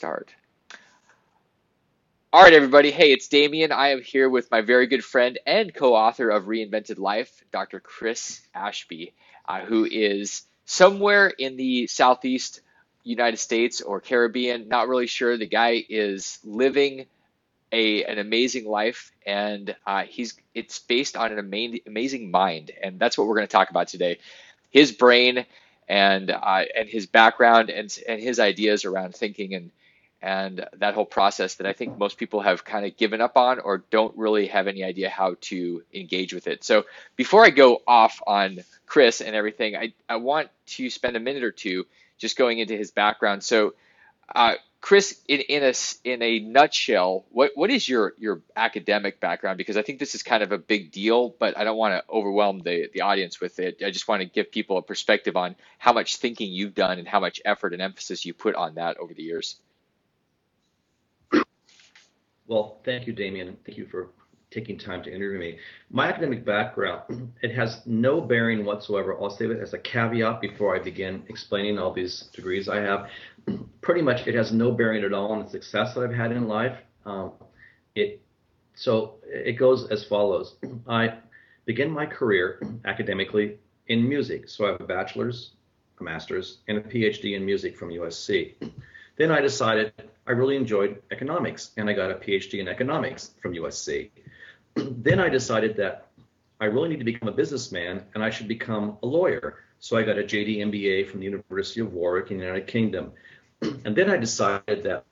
start. All right, everybody. Hey, it's Damien. I am here with my very good friend and co author of Reinvented Life, Dr. Chris Ashby, uh, who is somewhere in the Southeast United States or Caribbean. Not really sure. The guy is living a, an amazing life, and uh, he's it's based on an amazing, amazing mind, and that's what we're going to talk about today. His brain and uh, and his background and and his ideas around thinking and and that whole process that I think most people have kind of given up on or don't really have any idea how to engage with it. So before I go off on Chris and everything, I, I want to spend a minute or two just going into his background. So uh, Chris, in, in a in a nutshell, what what is your your academic background? Because I think this is kind of a big deal, but I don't want to overwhelm the the audience with it. I just want to give people a perspective on how much thinking you've done and how much effort and emphasis you put on that over the years. Well, thank you, Damien. Thank you for taking time to interview me. My academic background, it has no bearing whatsoever. I'll say it as a caveat before I begin explaining all these degrees I have. Pretty much, it has no bearing at all on the success that I've had in life. Um, it so it goes as follows. I begin my career academically in music. So I have a bachelor's, a master's, and a PhD in music from USC. Then I decided I really enjoyed economics, and I got a PhD in economics from USC. then I decided that I really need to become a businessman and I should become a lawyer. So I got a JD MBA from the University of Warwick in the United Kingdom. and then I decided that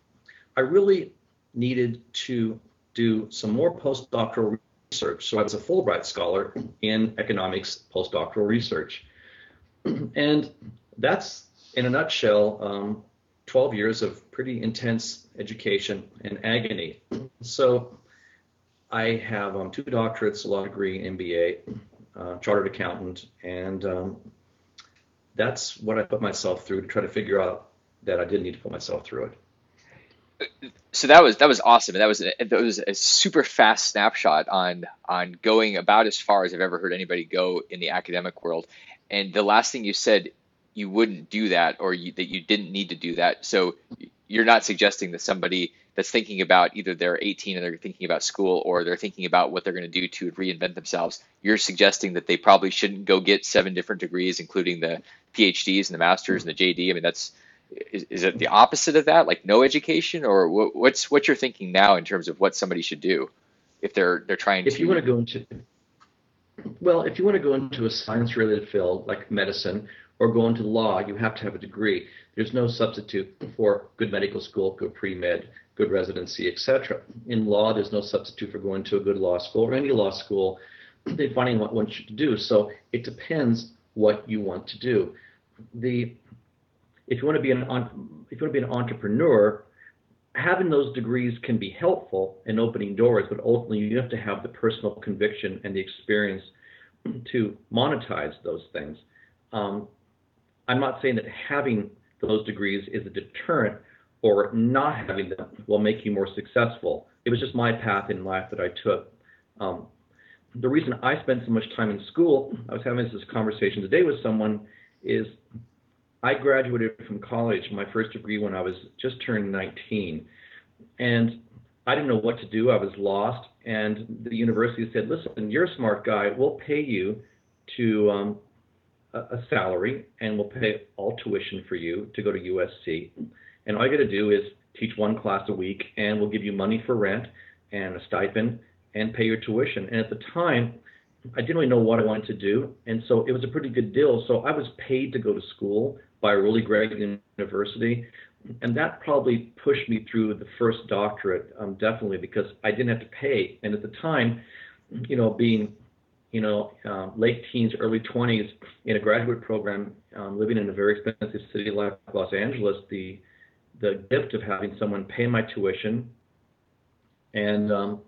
I really needed to do some more postdoctoral research. So I was a Fulbright scholar in economics postdoctoral research. and that's, in a nutshell, um, 12 years of pretty intense education and agony. So I have um, two doctorates, a law degree, MBA, uh, chartered accountant, and um, that's what I put myself through to try to figure out that I didn't need to put myself through it. So that was that was awesome. That was a, that was a super fast snapshot on on going about as far as I've ever heard anybody go in the academic world. And the last thing you said, you wouldn't do that, or you, that you didn't need to do that. So you're not suggesting that somebody that's thinking about either they're 18 and they're thinking about school or they're thinking about what they're going to do to reinvent themselves, you're suggesting that they probably shouldn't go get seven different degrees, including the PhDs and the masters and the JD. I mean, that's is, is it the opposite of that, like no education, or what, what's what you're thinking now in terms of what somebody should do if they're they're trying if to? If you want to go into well, if you want to go into a science-related field like medicine or go into law, you have to have a degree. There's no substitute for good medical school, good pre-med, good residency, etc. In law, there's no substitute for going to a good law school or any law school. They finding what you to do. So it depends what you want to do. The if you want to be an if you want to be an entrepreneur, having those degrees can be helpful in opening doors, but ultimately you have to have the personal conviction and the experience to monetize those things. Um, I'm not saying that having those degrees is a deterrent or not having them will make you more successful. It was just my path in life that I took. Um, the reason I spent so much time in school, I was having this conversation today with someone, is I graduated from college, my first degree when I was just turned 19. And I didn't know what to do. I was lost. And the university said, listen, you're a smart guy. We'll pay you to um, a, salary and we'll pay all tuition for you to go to USC. And all you got to do is teach one class a week, and we'll give you money for rent and a stipend and pay your tuition. And at the time, I didn't really know what I wanted to do, and so it was a pretty good deal. So I was paid to go to school by a really great university, and that probably pushed me through the first doctorate, um, definitely because I didn't have to pay. And at the time, you know, being you know, uh, late teens, early 20s in a graduate program, um, living in a very expensive city like Los Angeles, the the gift of having someone pay my tuition and um,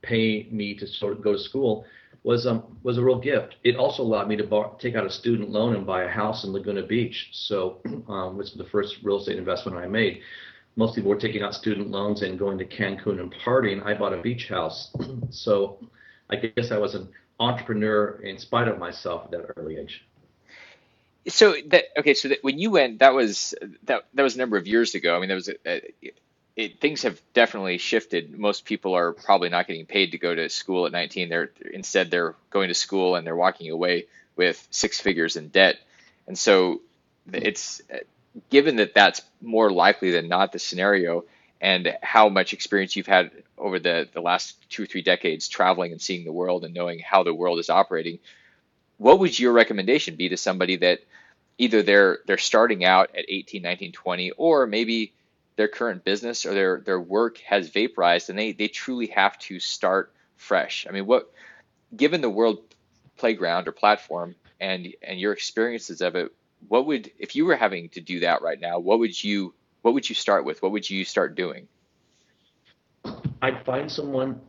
pay me to sort of go to school was um, was a real gift. It also allowed me to bar- take out a student loan and buy a house in Laguna Beach. So, um, which was the first real estate investment I made. Most people were taking out student loans and going to Cancun and partying. I bought a beach house. so, I guess I was an entrepreneur in spite of myself at that early age. So that okay, so that when you went, that was that that was a number of years ago. I mean, that was a, a, it, things have definitely shifted. Most people are probably not getting paid to go to school at 19. They're instead they're going to school and they're walking away with six figures in debt. And so it's uh, given that that's more likely than not the scenario and how much experience you've had over the, the last two or three decades traveling and seeing the world and knowing how the world is operating, what would your recommendation be to somebody that either they're they're starting out at 18, 19, 20, or maybe their current business or their their work has vaporized and they they truly have to start fresh. I mean, what given the world playground or platform and and your experiences of it, what would if you were having to do that right now, what would you what would you start with? What would you start doing? I'd find someone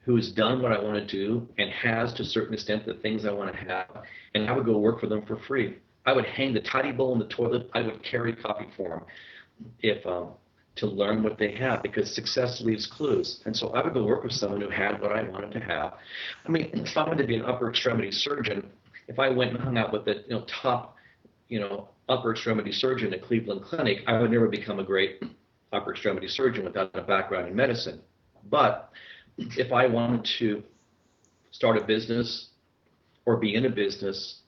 who has done what I want to do and has to a certain extent the things I want to have, and I would go work for them for free. I would hang the tidy bowl in the toilet. I would carry coffee for them if um, to learn what they have because success leaves clues. And so I would go work with someone who had what I wanted to have. I mean, if I wanted to be an upper extremity surgeon, if I went and hung out with the you know, top, you know, upper extremity surgeon at Cleveland Clinic, I would never become a great upper extremity surgeon without a background in medicine. But if I wanted to start a business or be in a business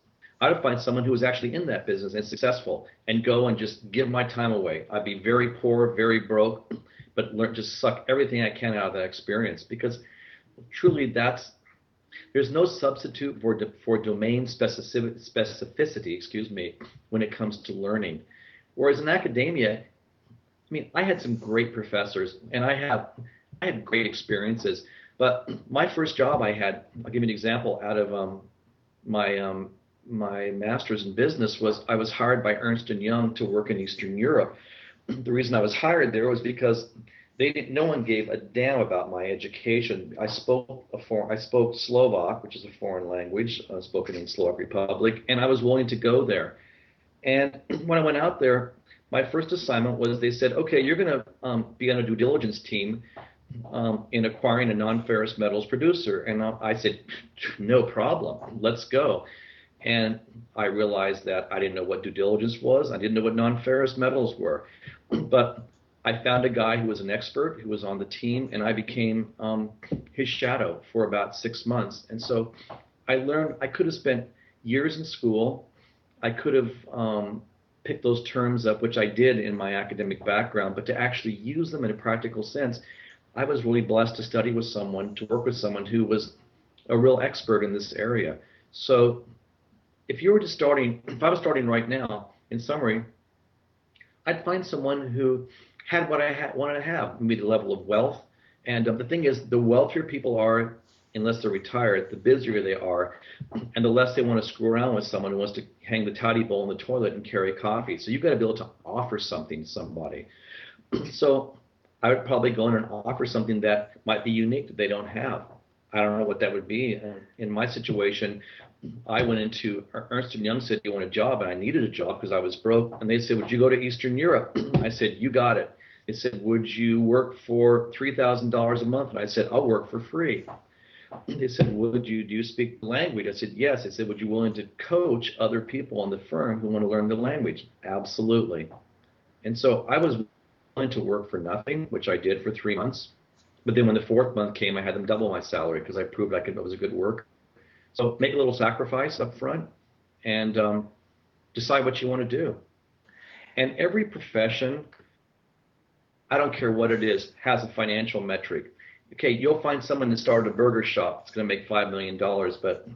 I'd find someone who was actually in that business and successful and go and just give my time away. I'd be very poor, very broke, but learn just suck everything I can out of that experience because truly that's there's no substitute for for domain specificity, excuse me, when it comes to learning. Whereas in academia, I mean, I had some great professors and I have I had great experiences. But my first job I had, I'll give you an example out of um, my um, my master's in business was I was hired by Ernst and Young to work in Eastern Europe. The reason I was hired there was because they didn't, no one gave a damn about my education. I spoke a for, I spoke Slovak, which is a foreign language uh, spoken in Slovak Republic, and I was willing to go there. And when I went out there, my first assignment was they said, okay, you're going to um, be on a due diligence team um, in acquiring a non-ferrous metals producer. And I said, no problem, let's go. And I realized that I didn't know what due diligence was. I didn't know what non-ferrous metals were. but I found a guy who was an expert who was on the team, and I became um, his shadow for about six months. And so I learned I could have spent years in school. I could have um, picked those terms up, which I did in my academic background, but to actually use them in a practical sense, I was really blessed to study with someone, to work with someone who was a real expert in this area. So if you were just starting, if I was starting right now, in summary, I'd find someone who had what I had, wanted to have, maybe the level of wealth. And um, the thing is, the wealthier people are, unless they're retired, the busier they are, and the less they want to screw around with someone who wants to hang the tidy bowl in the toilet and carry coffee. So you've got to be able to offer something to somebody. so I would probably go in and offer something that might be unique that they don't have. I don't know what that would be. In my situation, I went into Ernst and Young said, "You want a job?" And I needed a job because I was broke. And they said, "Would you go to Eastern Europe?" I said, "You got it." They said, "Would you work for three thousand dollars a month?" And I said, "I'll work for free." They said, "Would you do you speak the language?" I said, "Yes." They said, "Would you willing to coach other people in the firm who want to learn the language?" Absolutely. And so I was willing to work for nothing, which I did for three months. But then when the fourth month came, I had them double my salary because I proved I could I was a good worker. So make a little sacrifice up front and um, decide what you want to do. And every profession, I don't care what it is, has a financial metric. Okay, you'll find someone that started a burger shop that's going to make five million dollars, but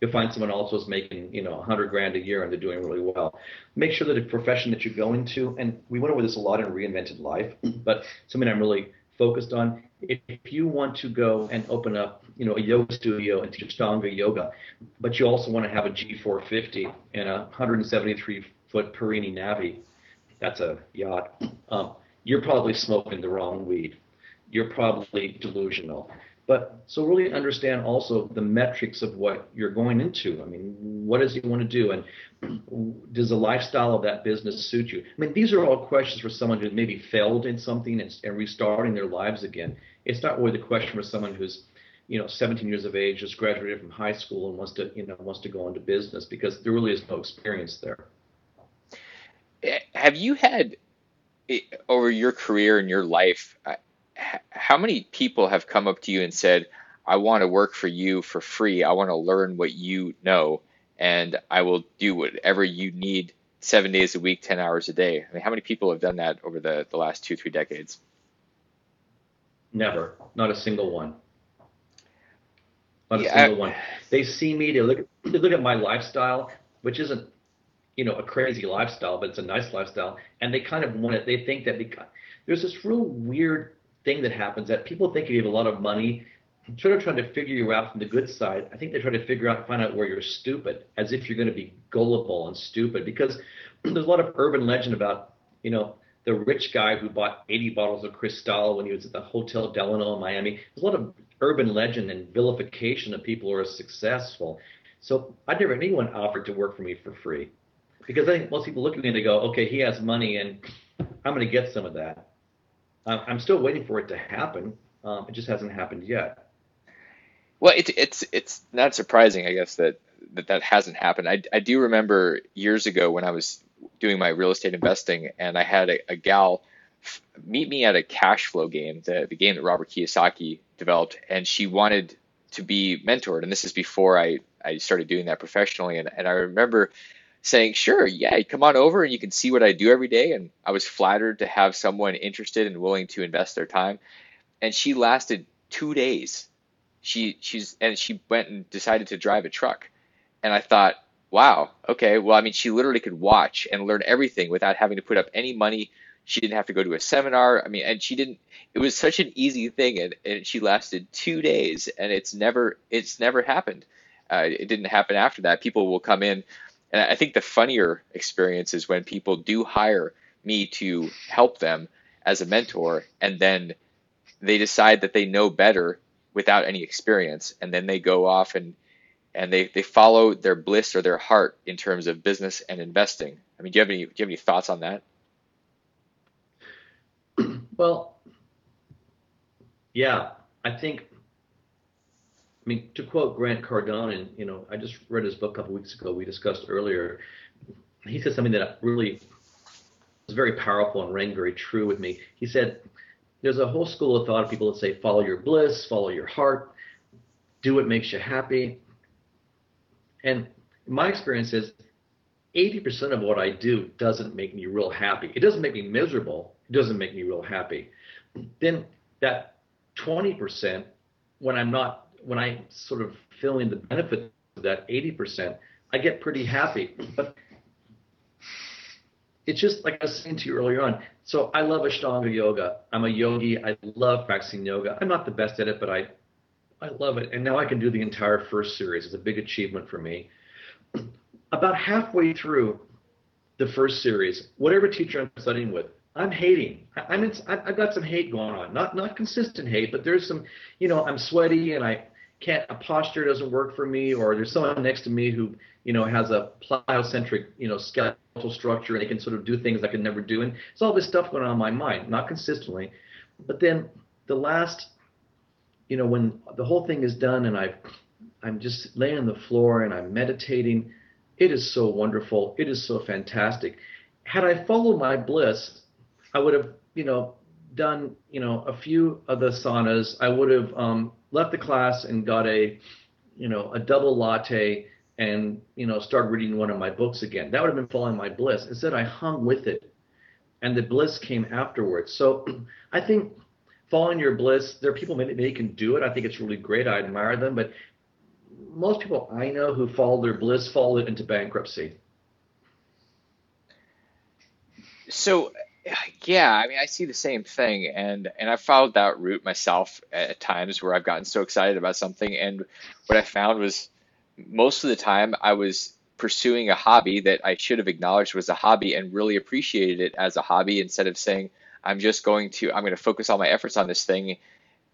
you'll find someone else who's making you know a hundred grand a year and they're doing really well. Make sure that a profession that you go into, and we went over this a lot in Reinvented Life, but something I'm really focused on. If you want to go and open up, you know, a yoga studio and teach Ashtanga yoga, but you also want to have a G450 and a 173 foot Perini Navi, that's a yacht. Um, you're probably smoking the wrong weed. You're probably delusional. But so really understand also the metrics of what you're going into. I mean, what does he want to do, and does the lifestyle of that business suit you? I mean, these are all questions for someone who maybe failed in something and, and restarting their lives again. It's not really the question for someone who's you know 17 years of age, just graduated from high school and wants to you know wants to go into business because there really is no experience there. Have you had over your career and your life? Uh, how many people have come up to you and said, "I want to work for you for free. I want to learn what you know, and I will do whatever you need." Seven days a week, 10 hours a day. I mean, how many people have done that over the, the last two, three decades? Never. Not a single one. Not a single I, one. They see me, they look, they look at my lifestyle, which isn't, you know, a crazy lifestyle, but it's a nice lifestyle. And they kind of want it. They think that because there's this real weird thing that happens that people think you have a lot of money, sort of trying to figure you out from the good side. I think they try to figure out, find out where you're stupid, as if you're going to be gullible and stupid. Because there's a lot of urban legend about, you know, the rich guy who bought 80 bottles of Cristal when he was at the Hotel Delano in Miami. There's a lot of urban legend and vilification of people who are successful. So I never anyone offered to work for me for free because I think most people look at me and they go, okay, he has money and I'm going to get some of that. I'm still waiting for it to happen. Um, it just hasn't happened yet. Well, it, it's it's not surprising, I guess, that that, that hasn't happened. I, I do remember years ago when I was doing my real estate investing and I had a, a gal meet me at a cash flow game, the, the game that Robert Kiyosaki developed, and she wanted to be mentored. And this is before I, I started doing that professionally. And, and I remember saying, sure, yeah, come on over and you can see what I do every day. And I was flattered to have someone interested and willing to invest their time. And she lasted two days. She she's and she went and decided to drive a truck. And I thought, wow, okay, well, I mean, she literally could watch and learn everything without having to put up any money she didn't have to go to a seminar. I mean, and she didn't. It was such an easy thing, and, and she lasted two days, and it's never it's never happened. Uh, it didn't happen after that. People will come in, and I think the funnier experience is when people do hire me to help them as a mentor, and then they decide that they know better without any experience, and then they go off and and they, they follow their bliss or their heart in terms of business and investing. I mean, do you have any do you have any thoughts on that? Well, yeah, I think. I mean, to quote Grant Cardone, and you know, I just read his book a couple weeks ago. We discussed earlier. He said something that really was very powerful and rang very true with me. He said, "There's a whole school of thought of people that say follow your bliss, follow your heart, do what makes you happy." And my experience is 80% of what I do doesn't make me real happy. It doesn't make me miserable, It doesn't make me real happy. Then that 20%, when I'm not, when I sort of feeling the benefit of that 80%, I get pretty happy. But it's just like I was saying to you earlier on. So I love Ashtanga yoga. I'm a yogi. I love practicing yoga. I'm not the best at it, but I, I love it. And now I can do the entire first series. It's a big achievement for me. About halfway through the first series, whatever teacher I'm studying with, I'm hating. I'm in, I've got some hate going on. Not not consistent hate, but there's some. You know, I'm sweaty and I can't. A posture doesn't work for me, or there's someone next to me who you know has a plyocentric you know skeletal structure and they can sort of do things I can never do. And it's all this stuff going on in my mind, not consistently. But then the last, you know, when the whole thing is done and I've I'm just laying on the floor and I'm meditating. It is so wonderful. It is so fantastic. Had I followed my bliss, I would have, you know, done, you know, a few of the saunas. I would have um, left the class and got a, you know, a double latte and, you know, start reading one of my books again. That would have been following my bliss. Instead, I hung with it, and the bliss came afterwards. So, I think following your bliss, there are people maybe they can do it. I think it's really great. I admire them, but most people I know who follow their bliss it into bankruptcy. So yeah, I mean, I see the same thing, and and I followed that route myself at times where I've gotten so excited about something, and what I found was most of the time I was pursuing a hobby that I should have acknowledged was a hobby and really appreciated it as a hobby instead of saying I'm just going to I'm going to focus all my efforts on this thing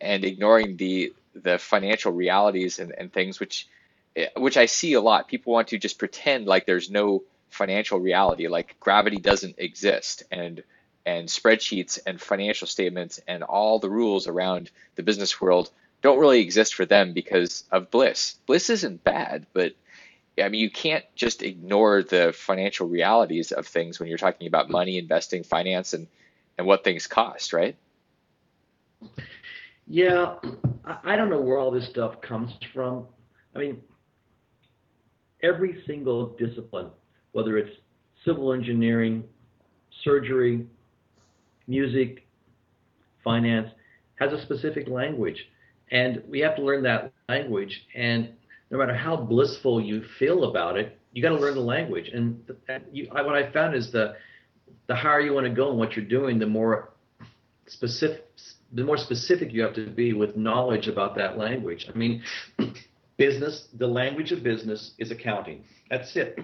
and ignoring the the financial realities and, and things which eh, which I see a lot. People want to just pretend like there's no financial reality, like gravity doesn't exist, and and spreadsheets and financial statements and all the rules around the business world don't really exist for them because of bliss. Bliss isn't bad, but I mean, you can't just ignore the financial realities of things when you're talking about money, investing, finance, and, and what things cost, right? Yeah, I don't know where all this stuff comes from. I mean, every single discipline, whether it's civil engineering, surgery, music, finance, has a specific language. And we have to learn that language. And no matter how blissful you feel about it, you got to learn the language. And you, what I found is the the higher you want to go in what you're doing, the more specific the more specific you have to be with knowledge about that language. I mean, business, the language of business is accounting. That's it.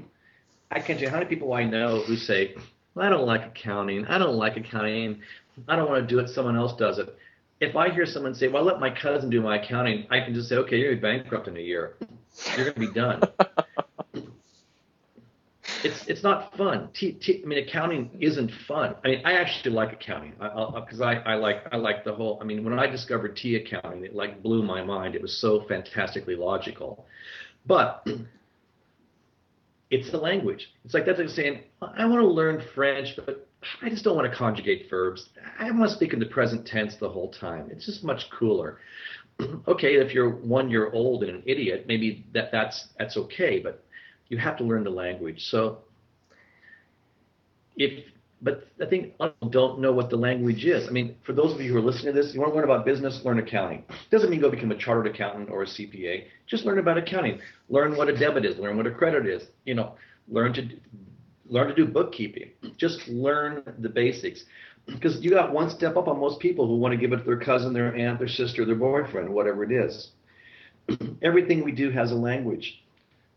I can't tell you how many people I know who say, well, I don't like accounting. I don't like accounting. I don't want to do it. Someone else does it. If I hear someone say, well, let my cousin do my accounting, I can just say, okay, you're bankrupt in a year. You're going to be done. it's it's not fun. T, T, I mean, accounting isn't fun. I mean, I actually like accounting because I, I, I like I like the whole. I mean, when I discovered T accounting, it like blew my mind. It was so fantastically logical, but it's the language. It's like that's like saying I want to learn French, but I just don't want to conjugate verbs. I want to speak in the present tense the whole time. It's just much cooler. okay, if you're one year old and an idiot, maybe that that's that's okay, but you have to learn the language. So if but I think people don't know what the language is. I mean, for those of you who are listening to this, you want to learn about business, learn accounting. Doesn't mean go become a chartered accountant or a CPA. Just learn about accounting. Learn what a debit is. Learn what a credit is. You know, learn to learn to do bookkeeping. Just learn the basics. Because you got one step up on most people who want to give it to their cousin, their aunt, their sister, their boyfriend, whatever it is. Everything we do has a language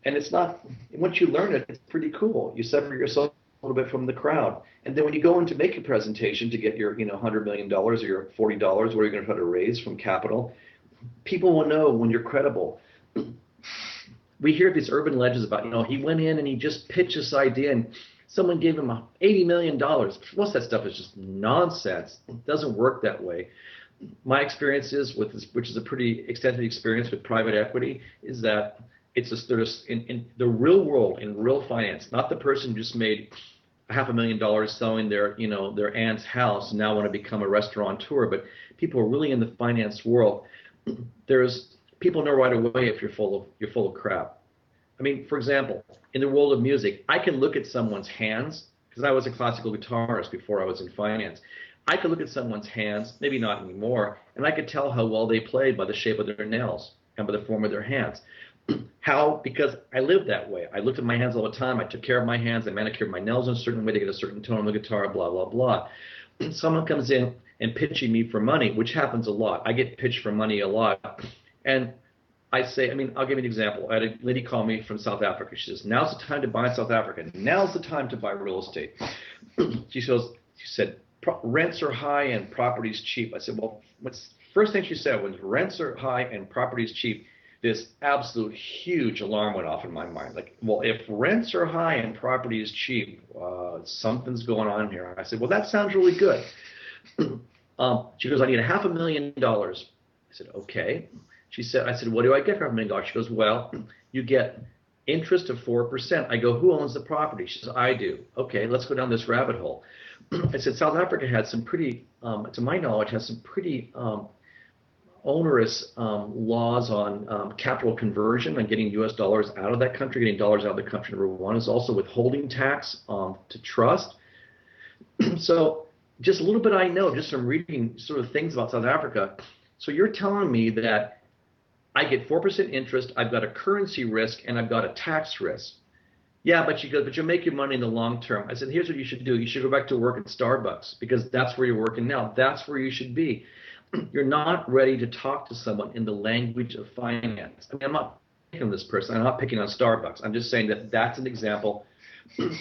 and it's not once you learn it it's pretty cool. You separate yourself a little bit from the crowd. And then when you go in to make a presentation to get your you know 100 million dollars or your 40 dollars what are you going to try to raise from capital? People will know when you're credible. We hear these urban legends about you know he went in and he just pitched this idea and someone gave him 80 million dollars. Most of that stuff is just nonsense. It doesn't work that way. My experience is with this, which is a pretty extensive experience with private equity is that it's a, there's in, in the real world, in real finance, not the person who just made half a million dollars selling their, you know, their aunt's house and now want to become a restaurateur, but people are really in the finance world. There's people know right away if you're full of you're full of crap. I mean, for example, in the world of music, I can look at someone's hands because I was a classical guitarist before I was in finance. I could look at someone's hands, maybe not anymore, and I could tell how well they played by the shape of their nails and by the form of their hands. How? Because I lived that way. I looked at my hands all the time. I took care of my hands. I manicured my nails in a certain way to get a certain tone on the guitar, blah, blah, blah. Someone comes in and pitching me for money, which happens a lot. I get pitched for money a lot. And I say, I mean, I'll give you an example. I had a lady call me from South Africa. She says, now's the time to buy South Africa. Now's the time to buy real estate. she says, she said, rents are high and property's cheap. I said, well, what's first thing she said was rents are high and property's cheap this absolute huge alarm went off in my mind. Like, well, if rents are high and property is cheap, uh, something's going on here. I said, well, that sounds really good. um, she goes, I need a half a million dollars. I said, okay. She said, I said, what do I get for half a million dollars? She goes, well, you get interest of 4%. I go, who owns the property? She says, I do. Okay, let's go down this rabbit hole. I said, South Africa had some pretty, um, to my knowledge, has some pretty um, onerous um, laws on um, capital conversion on getting U.S. dollars out of that country, getting dollars out of the country. Number one is also withholding tax um, to trust. so just a little bit I know just from reading sort of things about South Africa. So you're telling me that I get 4% interest, I've got a currency risk, and I've got a tax risk. Yeah, but you go, but you'll make your money in the long term. I said, here's what you should do. You should go back to work at Starbucks because that's where you're working now. That's where you should be. You're not ready to talk to someone in the language of finance. I mean, I'm not picking on this person. I'm not picking on Starbucks. I'm just saying that that's an example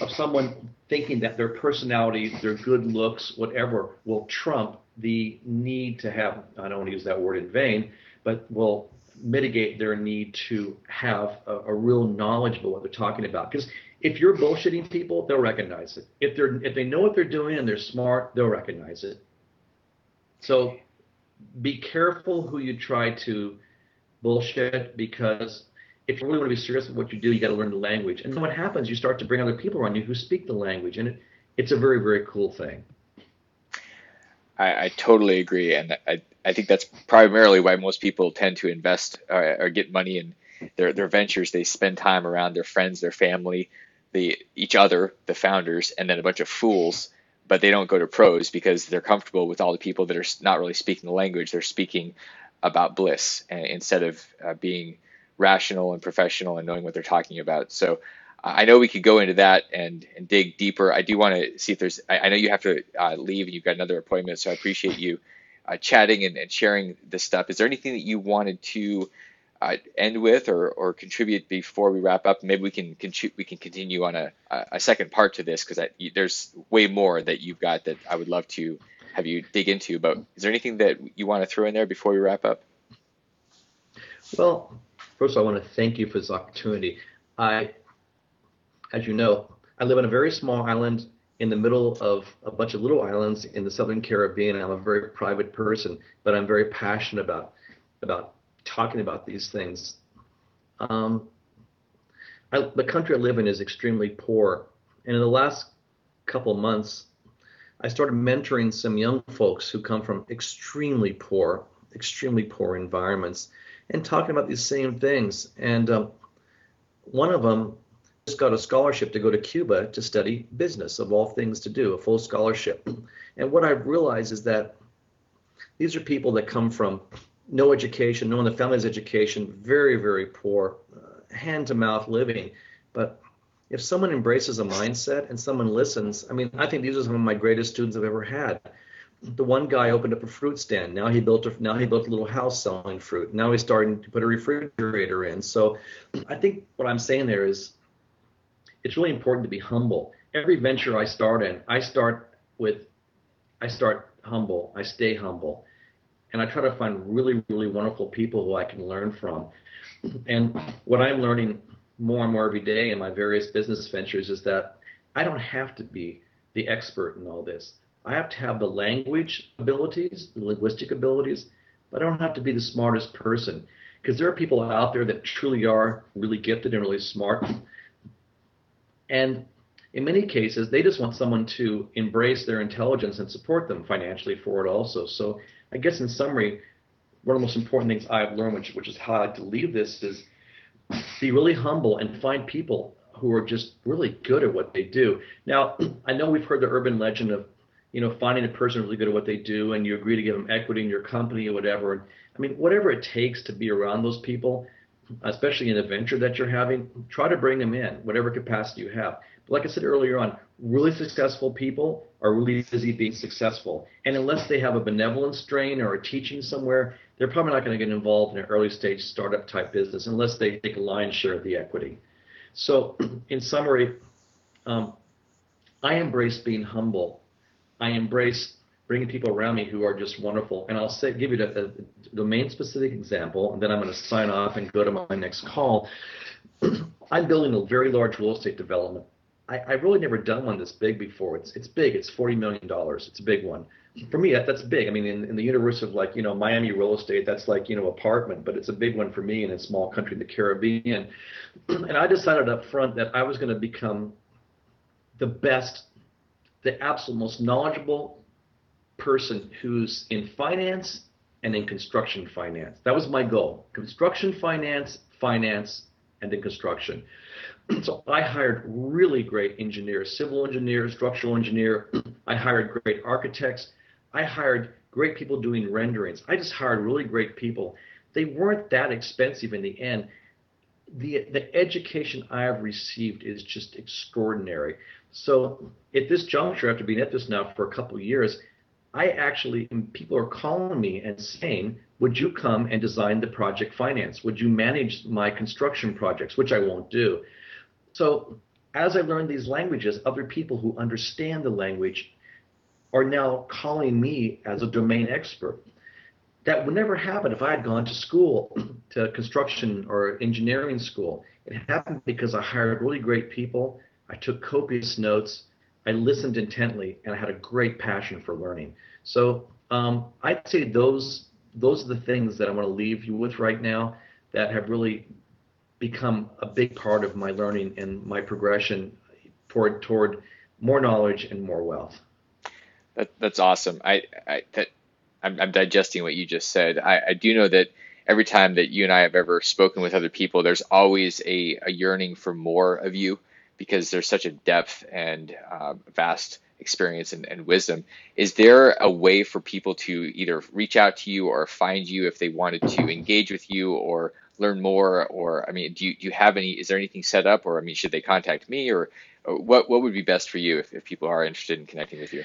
of someone thinking that their personality, their good looks, whatever, will trump the need to have, I don't want to use that word in vain, but will mitigate their need to have a, a real knowledge about what they're talking about. Because if you're bullshitting people, they'll recognize it. If they're if they know what they're doing and they're smart, they'll recognize it. So be careful who you try to bullshit because if you really want to be serious with what you do, you got to learn the language. And then what happens, you start to bring other people around you who speak the language, and it, it's a very, very cool thing. I, I totally agree, and I, I think that's primarily why most people tend to invest or, uh, or get money in their their ventures. They spend time around their friends, their family, the each other, the founders, and then a bunch of fools. But they don't go to pros because they're comfortable with all the people that are not really speaking the language. They're speaking about bliss instead of uh, being rational and professional and knowing what they're talking about. So I know we could go into that and, and dig deeper. I do want to see if there's, I, I know you have to uh, leave and you've got another appointment, so I appreciate you uh, chatting and, and, sharing this stuff. Is there anything that you wanted to uh, end with or, or contribute before we wrap up? Maybe we can we can continue on a, a second part to this because there's way more that you've got that I would love to have you dig into. But is there anything that you want to throw in there before we wrap up? Well, first, I want to thank you for this opportunity. I as you know, I live on a very small island in the middle of a bunch of little islands in the southern Caribbean. I'm a very private person, but I'm very passionate about about talking about these things. Um, I, the country I live in is extremely poor, and in the last couple months, I started mentoring some young folks who come from extremely poor, extremely poor environments, and talking about these same things. And um, one of them just got a scholarship to go to Cuba to study business, of all things to do, a full scholarship. And what I've realized is that these are people that come from no education, no one in the family's education, very, very poor, uh, hand to mouth living. But if someone embraces a mindset and someone listens, I mean, I think these are some of my greatest students I've ever had. The one guy opened up a fruit stand. Now he built a now he built a little house selling fruit. Now he's starting to put a refrigerator in. So I think what I'm saying there is it's really important to be humble. Every venture I start in, I start with, I start humble. I stay humble, and I try to find really, really wonderful people who I can learn from. And what I'm learning more and more every day in my various business ventures is that I don't have to be the expert in all this. I have to have the language abilities, the linguistic abilities, but I don't have to be the smartest person because there are people out there that truly are really gifted and really smart and in many cases, they just want someone to embrace their intelligence and support them financially for it also. So I guess in summary, one of the most important things I've learned, which, which is how I like to leave this, is be really humble and find people who are just really good at what they do. Now, I know we've heard the urban legend of, you know, finding a person really good at what they do, and you agree to give them equity in your company or whatever. I mean, whatever it takes to be around those people, especially in a venture that you're having, try to bring them in, whatever capacity you have. But like I said earlier on, really successful people are really busy being successful. And unless they have a benevolent strain or a teaching somewhere, they're probably not going to get involved in an early stage startup type business unless they take a lion's share of the equity. So, in summary, um, I embrace being humble. I embrace bringing people around me who are just wonderful. And I'll say, give you a, a domain specific example, and then I'm going to sign off and go to my next call. I'm building a very large real estate development. I, I've really never done one this big before. It's it's big. It's forty million dollars. It's a big one. For me, that, that's big. I mean, in, in the universe of like you know Miami real estate, that's like you know apartment, but it's a big one for me in a small country in the Caribbean. And I decided up front that I was going to become the best, the absolute most knowledgeable person who's in finance and in construction finance. That was my goal. Construction finance, finance, and in construction. So I hired really great engineers, civil engineers, structural engineer. I hired great architects. I hired great people doing renderings. I just hired really great people. They weren't that expensive in the end. The, the education I have received is just extraordinary. So at this juncture, after being at this now for a couple of years, I actually, people are calling me and saying, would you come and design the project finance? Would you manage my construction projects, which I won't do? So as I learn these languages, other people who understand the language are now calling me as a domain expert. That would never happen if I had gone to school, to construction or engineering school. It happened because I hired really great people. I took copious notes I listened intently and I had a great passion for learning. So Um, I'd say those those are the things that I want to leave you with right now that have really become a big part of my learning and my progression toward toward more knowledge and more wealth. That, that's awesome. I, I that I'm, I'm digesting what you just said. I, I do know that every time that you and I have ever spoken with other people, there's always a, a yearning for more of you because there's such a depth and uh, vast experience and, and, wisdom. Is there a way for people to either reach out to you or find you if they wanted to engage with you or learn more? Or I mean, do you, do you have any? Is there anything set up? Or I mean, should they contact me? Or, or what what would be best for you if, if people are interested in connecting with you?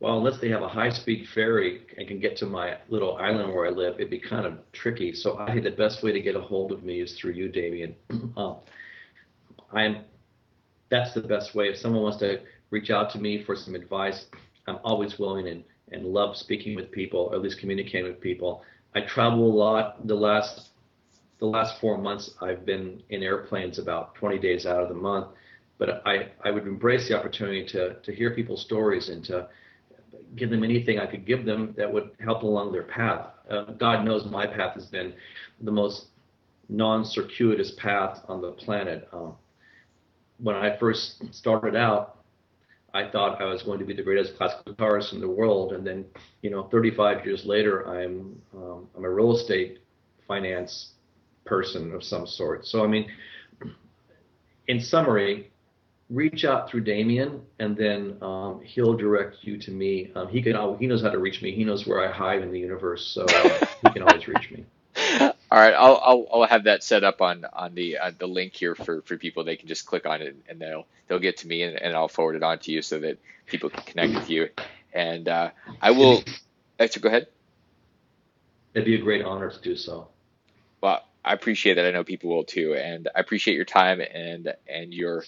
Well, unless they have a high-speed ferry and can get to my little island where I live, it'd be kind of tricky. So I think the best way to get a hold of me is through you, Damien. Um, I'm. That's the best way. If someone wants to reach out to me for some advice, I'm always willing and, and love speaking with people, or at least communicating with people. I travel a lot. The last the last four months, I've been in airplanes about 20 days out of the month. But I, I would embrace the opportunity to, to hear people's stories and to give them anything I could give them that would help along their path. Uh, God knows my path has been the most non-circuitous path on the planet. Um, when I first started out, I thought I was going to be the greatest classical guitarist in the world, and then, you know, 35 years later, I'm um, I'm a real estate finance person of some sort. So I mean, in summary, reach out through Damien, and then um, he'll direct you to me. Um, he can he knows how to reach me. He knows where I hide in the universe, so he can always reach me. All right, I'll, I'll, I'll have that set up on on the uh, the link here for, for people. They can just click on it and they'll they'll get to me and, and I'll forward it on to you so that people can connect with you. And uh, I will. Hector, go ahead. It'd be a great honor to do so. Well, I appreciate that. I know people will too, and I appreciate your time and and your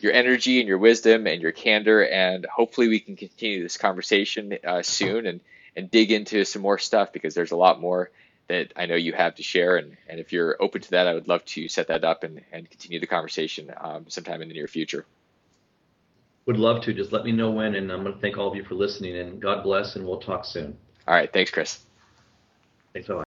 your energy and your wisdom and your candor. And hopefully, we can continue this conversation uh, soon and and dig into some more stuff because there's a lot more that I know you have to share. And, and if you're open to that, I would love to set that up and, and continue the conversation um, sometime in the near future. Would love to. Just let me know when. And I'm going to thank all of you for listening. And God bless. And we'll talk soon. All right. Thanks, Chris. Thanks a lot.